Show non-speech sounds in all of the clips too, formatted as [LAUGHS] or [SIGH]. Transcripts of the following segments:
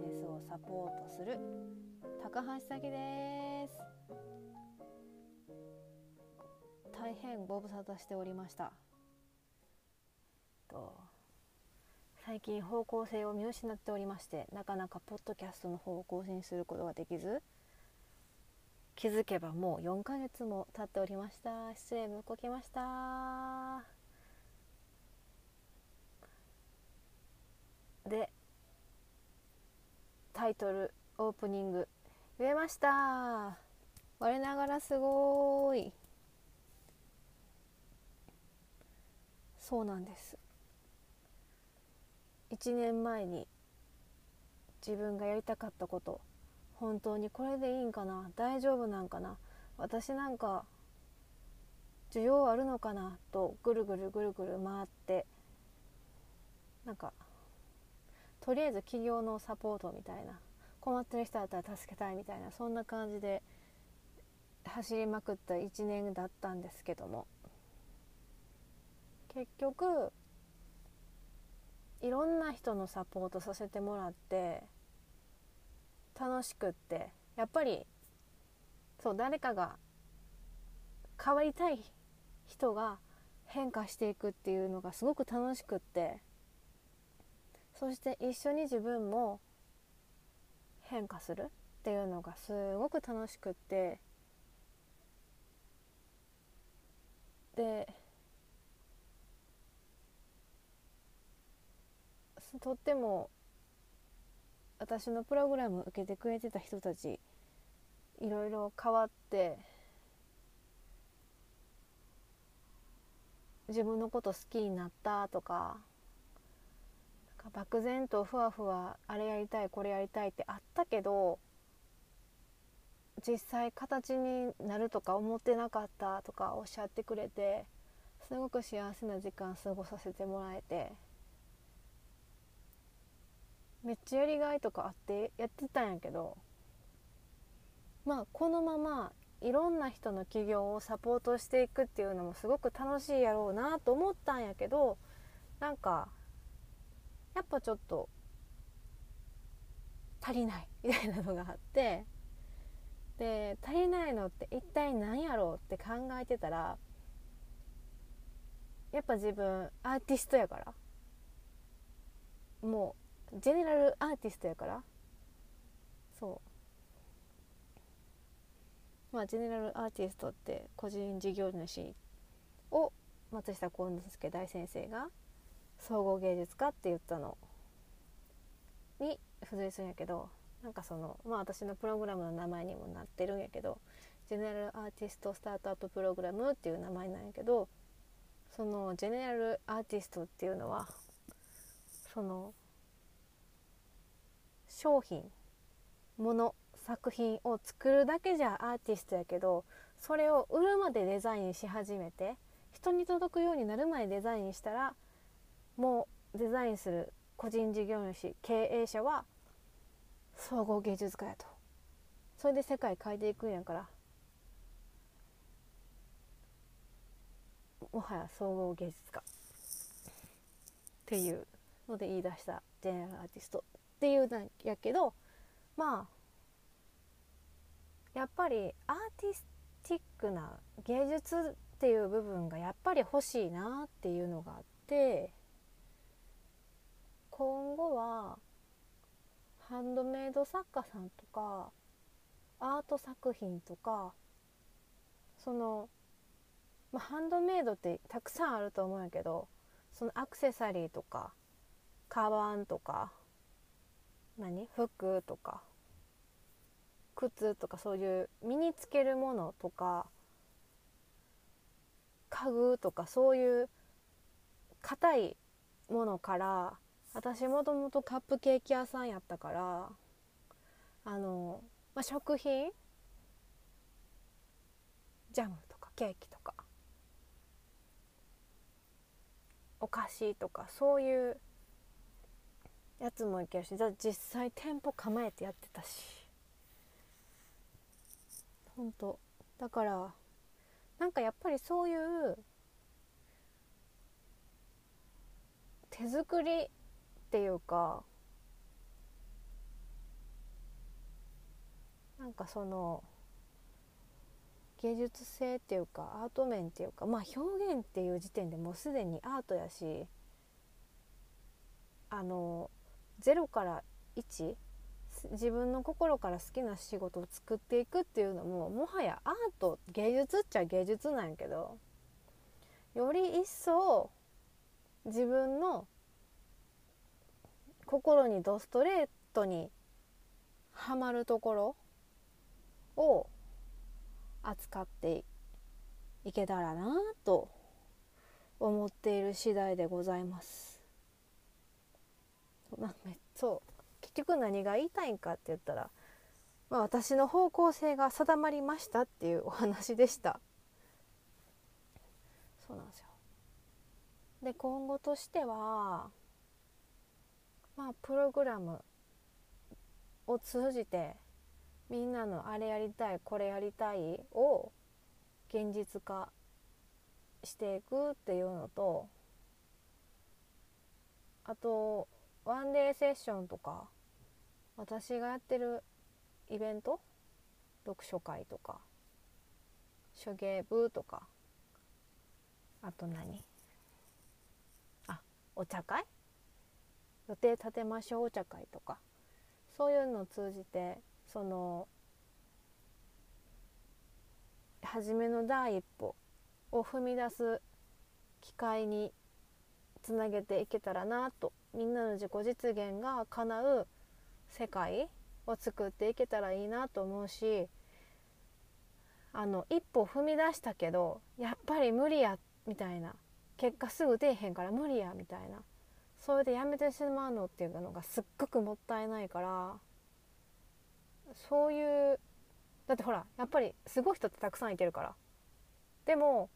ネスをサポートする。高橋咲です。大変ご無沙汰しておりました。最近方向性を見失っておりましてなかなかポッドキャストの方を更新することができず気づけばもう4ヶ月も経っておりました。失礼向こきました。でタイトルオープニング。言えました。我ながらすごい。そうなんです。1年前に自分がやりたかったこと本当にこれでいいんかな大丈夫なんかな私なんか需要あるのかなとぐるぐるぐるぐる回ってなんかとりあえず企業のサポートみたいな困ってる人だったら助けたいみたいなそんな感じで走りまくった1年だったんですけども。結局いろんな人のサポートさせてもらって楽しくってやっぱりそう誰かが変わりたい人が変化していくっていうのがすごく楽しくってそして一緒に自分も変化するっていうのがすごく楽しくってでとっても私のプログラム受けてくれてた人たちいろいろ変わって自分のこと好きになったとか漠然とふわふわあれやりたいこれやりたいってあったけど実際形になるとか思ってなかったとかおっしゃってくれてすごく幸せな時間過ごさせてもらえてめっちゃやりがいとかあってやってたんやけどまあこのままいろんな人の起業をサポートしていくっていうのもすごく楽しいやろうなと思ったんやけどなんかやっぱちょっと足りない [LAUGHS] みたいなのがあってで足りないのって一体何やろうって考えてたらやっぱ自分アーティストやからもうジェネラルアーティストやからそう。まあジェネラルアーティストって個人事業主を松下幸之助大先生が総合芸術家って言ったの。に付随するんやけどなんかそのまあ私のプログラムの名前にもなってるんやけどジェネラルアーティストスタートアッププログラムっていう名前なんやけどそのジェネラルアーティストっていうのはその商品物作品を作るだけじゃアーティストやけどそれを売るまでデザインし始めて人に届くようになるまでデザインしたらもデザインする個人事業主経営者は総合芸術家やと。それで世界変えていくんやから。もはや総合芸術家。っていうので言い出したジェネラルアーティスト。っていうんやけどまあやっぱりアーティスティックな芸術っていう部分がやっぱり欲しいなっていうのがあって今後はハンドメイド作家さんとかアート作品とかその、まあ、ハンドメイドってたくさんあると思うんやけどそのアクセサリーとかカバンとか何？服とか靴とかそういう身につけるものとか家具とかそういう硬いものから私もともとカップケーキ屋さんやったからあの、まあ、食品ジャムとかケーキとかお菓子とかそういうやつもいけるし実際店舗構えてやってたし。本当。だからなんかやっぱりそういう手作りっていうかなんかその芸術性っていうかアート面っていうかまあ表現っていう時点でもうすでにアートやしあの0から1自分の心から好きな仕事を作っていくっていうのももはやアート芸術っちゃ芸術なんやけどより一層自分の心にドストレートにはまるところを扱っていけたらなと思っている次第でございます。そう結局何が言いたいんかって言ったら、まあ、私の方向性が定まりましたっていうお話でした。そうなんですよで今後としてはまあプログラムを通じてみんなのあれやりたいこれやりたいを現実化していくっていうのとあとワンデーセッションとか私がやってるイベント読書会とか書芸部とかあと何？あお茶会？予定立てましょうお茶会とかそういうのを通じてその初めの第一歩を踏み出す機会につなげていけたらなとみんなの自己実現が叶う世界を作っていけたらいいなと思うしあの一歩踏み出したけどやっぱり無理やみたいな。結果すぐ出えへんから無理やみたいな。それでやめてしまうのっていうのがすっごくもったいないからそういうだってほらやっぱりすごい人ってたくさんいてるから。でも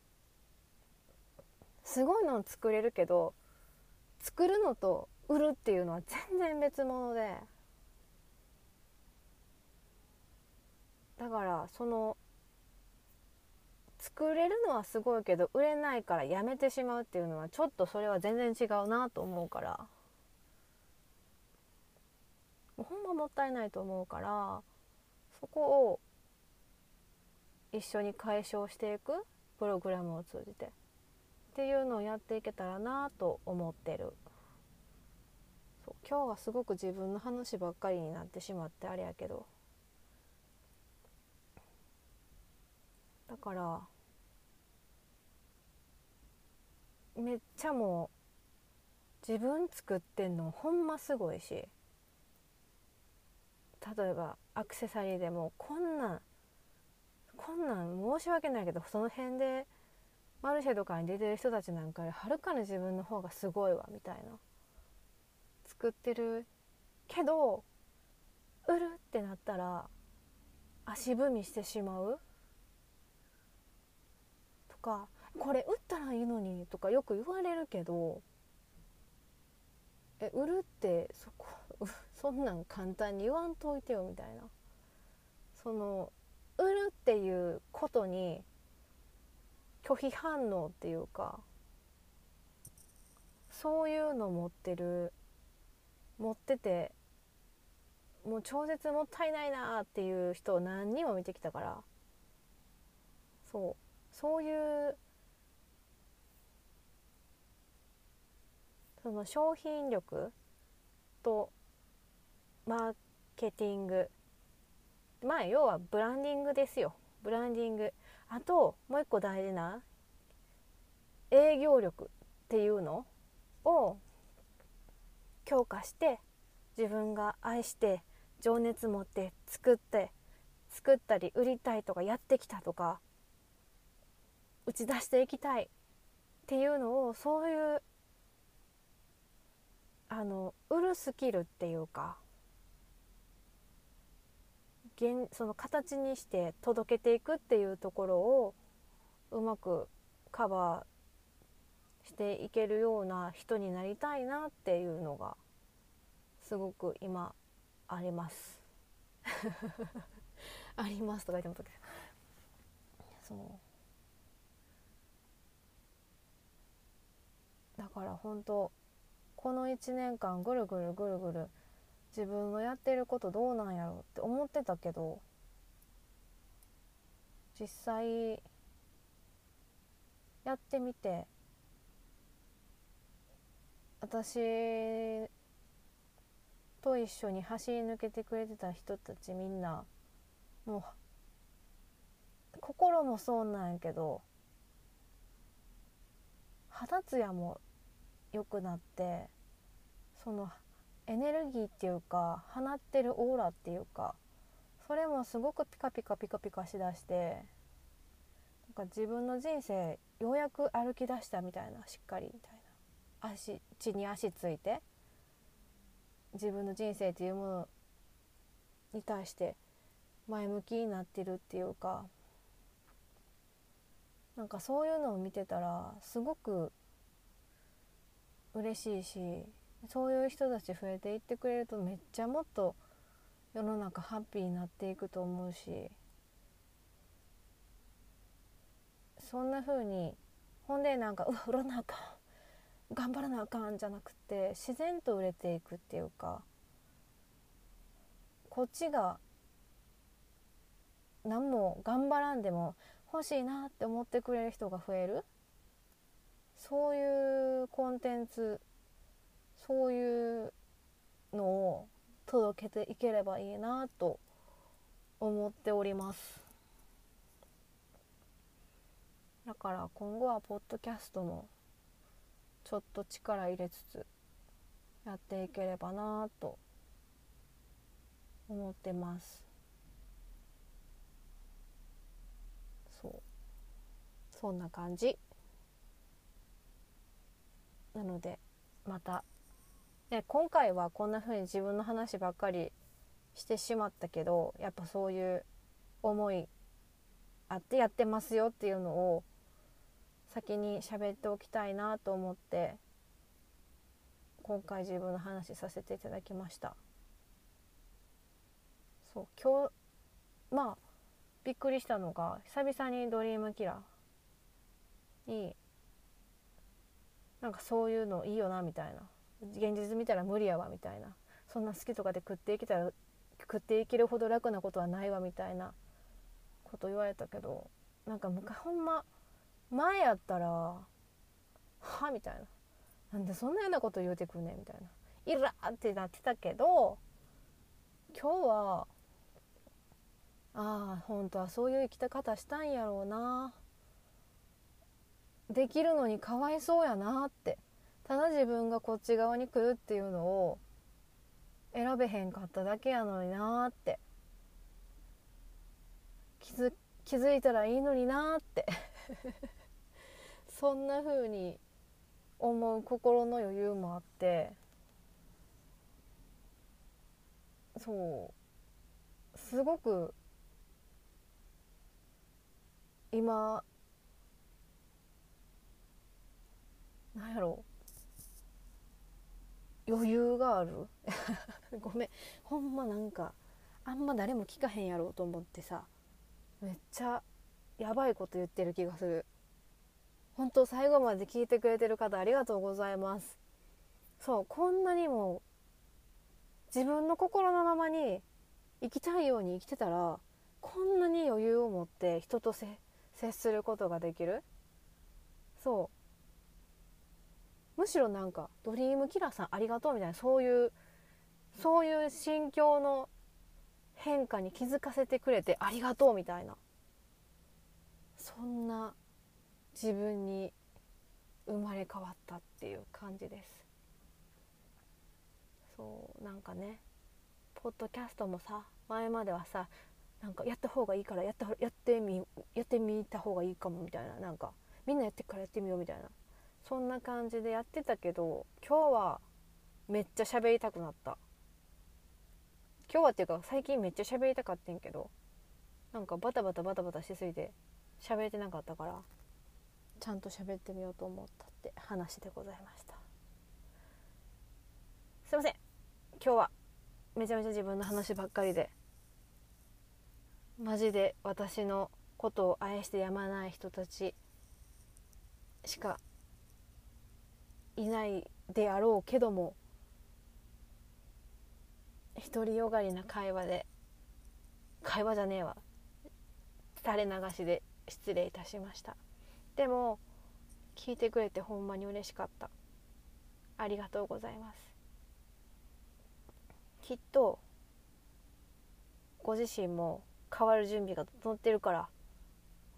すごいのを作れるけど作るのと売るっていうのは全然別物で。だからその作れるのはすごいけど売れないからやめてしまうっていうのはちょっとそれは全然違うなと思うから。もうほんまもったいないと思うからそこを一緒に解消していくプログラムを通じて。っていうのをやっていけたらなと思ってる。そう今日はすごく自分の話ばっかりになってしまってあれやけど。だからめっちゃもう自分作ってんのほんますごいし。例えばアクセサリーでもこんなんこんなん申し訳ないけどその辺でマルシェとかに出てる人たちなんかよりはるかに自分の方がすごいわみたいな。作ってるけど売るってなったら足踏みしてしまう。とかこれ売ったらいいのにとかよく言われるけどえ売るってそこ [LAUGHS] そんなん簡単に言わんといてよみたいな。その売るっていうことに拒否反応っていうかそういうの持ってる持っててもう超絶もったいないなっていう人を何人も見てきたから。そう。そういうその商品力とマーケティング。まあ要はブランディングですよ。ブランディング。あともう一個大事な営業力っていうのを強化して自分が愛して情熱持って作って作ったり売りたいとかやってきたとか打ち出していきたいっていうのをそういうあの売るスキルっていうか現その形にして届けていくっていうところをうまくカバーしていけるような人になりたいなっていうのがすごく今あります。[LAUGHS] ありますとか言ってもったけどそう。だから本当この1年間ぐるぐるぐるぐる自分のやってることどうなんやろうって思ってたけど実際やってみて私と一緒に走り抜けてくれてた人たちみんなもう心もそうなんやけど肌ツヤも良くなってそのエネルギーっていうか放ってるオーラっていうかそれもすごくピカピカピカピカしだしてなんか自分の人生ようやく歩き出したみたいなしっかりみたいな。足地に足ついて自分の人生っていうものに対して前向きになってるっていうかなんかそういうのを見てたらすごく嬉しいしそういう人たち増えていってくれるとめっちゃもっと世の中ハッピーになっていくと思うしそんな風にほんでなんかうわ売らなあかん。頑張らなあかんじゃなくて自然と売れていくっていうかこっちが何も頑張らんでも欲しいなって思ってくれる人が増える。そういうコンテンツそういうのを届けていければいいなと思っております。だから今後はポッドキャストもちょっと力入れつつやっていければなと思ってます。そう。そんな感じ。なのでまたで今回はこんな風に自分の話ばっかりしてしまったけどやっぱそういう思いあってやってますよっていうのを先に喋っておきたいなと思って今回自分の話させていただきました。そう今日まあびっくりしたのが久々にドリームキラーになんかそういうのいいよなみたいな。現実見たら無理やわみたいなそんな好きとかで食っていけたら食っていけるほど楽なことはないわみたいなこと言われたけどなんか昔ほんま前やったら「は?」みたいな「なんでそんなようなこと言うてくんねん」みたいな「いら!」ってなってたけど今日はああ本当はそういう生き方したんやろうなできるのにかわいそうやなってただ自分がこっち側に来るっていうのを選べへんかっただけやのになって。気づ気づいたらいいのになって。[LAUGHS] そんな風に思う心の余裕もあって。そう。すごく今なんやろう。余裕がある。[LAUGHS] ごめん。ほんまなんかあんま誰も聞かへんやろうと思ってさめっちゃやばいこと言ってる気がする。本当最後まで聞いてくれてる方ありがとうございます。そうこんなにも自分の心のままに生きたいように生きてたらこんなに余裕を持って人と接することができる。そう。むしろなんかドリームキラーさんありがとうみたいなそういうそういう心境の変化に気づかせてくれてありがとうみたいなそんな自分に生まれ変わったっていう感じです。そうなんかねポッドキャストもさ前まではさなんかやった方がいいからやったやってみやってみた方がいいかもみたいななんかみんなやってからやってみようみたいな。そんな感じでやってたけど今日はめっちゃ喋りたくなった。今日はっていうか最近めっちゃ喋りたかってんけどなんかバタバタバタバタしすぎて喋れてなかったからちゃんと喋ってみようと思ったって話でございました。すいません。今日はめちゃめちゃ自分の話ばっかりでマジで私のことを愛してやまない人たちしかいないであろうけども独りよがりな会話で会話じゃねえわ。垂れ流しで失礼いたしました。でも聞いてくれてほんまに嬉しかった。ありがとうございます。きっとご自身も変わる準備が整ってるから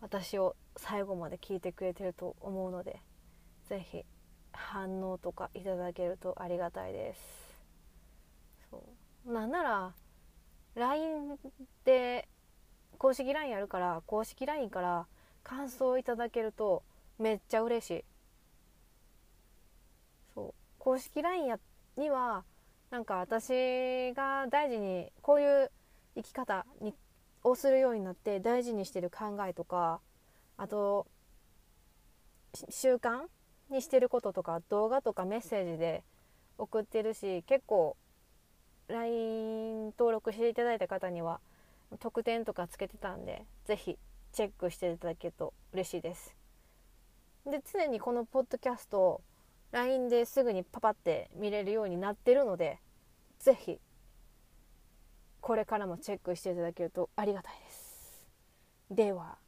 私を最後まで聞いてくれてると思うので是非反応とかいただけるとありがたいです。そう。なんなら LINE で公式 LINE やるから公式 LINE から感想をいただけるとめっちゃ嬉しい。そう。公式 LINE やにはなんか私が大事にこういう生き方にをするようになって大事にしてる考えとかあと習慣にしてることとか動画とかメッセージで送ってるし結構 LINE 登録していただいた方には特典とかつけてたんで是非チェックしていただけると嬉しいです。で常にこのポッドキャストを LINE ですぐにパパって見れるようになってるので是非これからもチェックしていただけるとありがたいです。では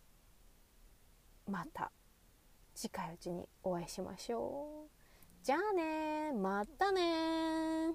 また。近いうちにお会いしましょう。じゃあねまたね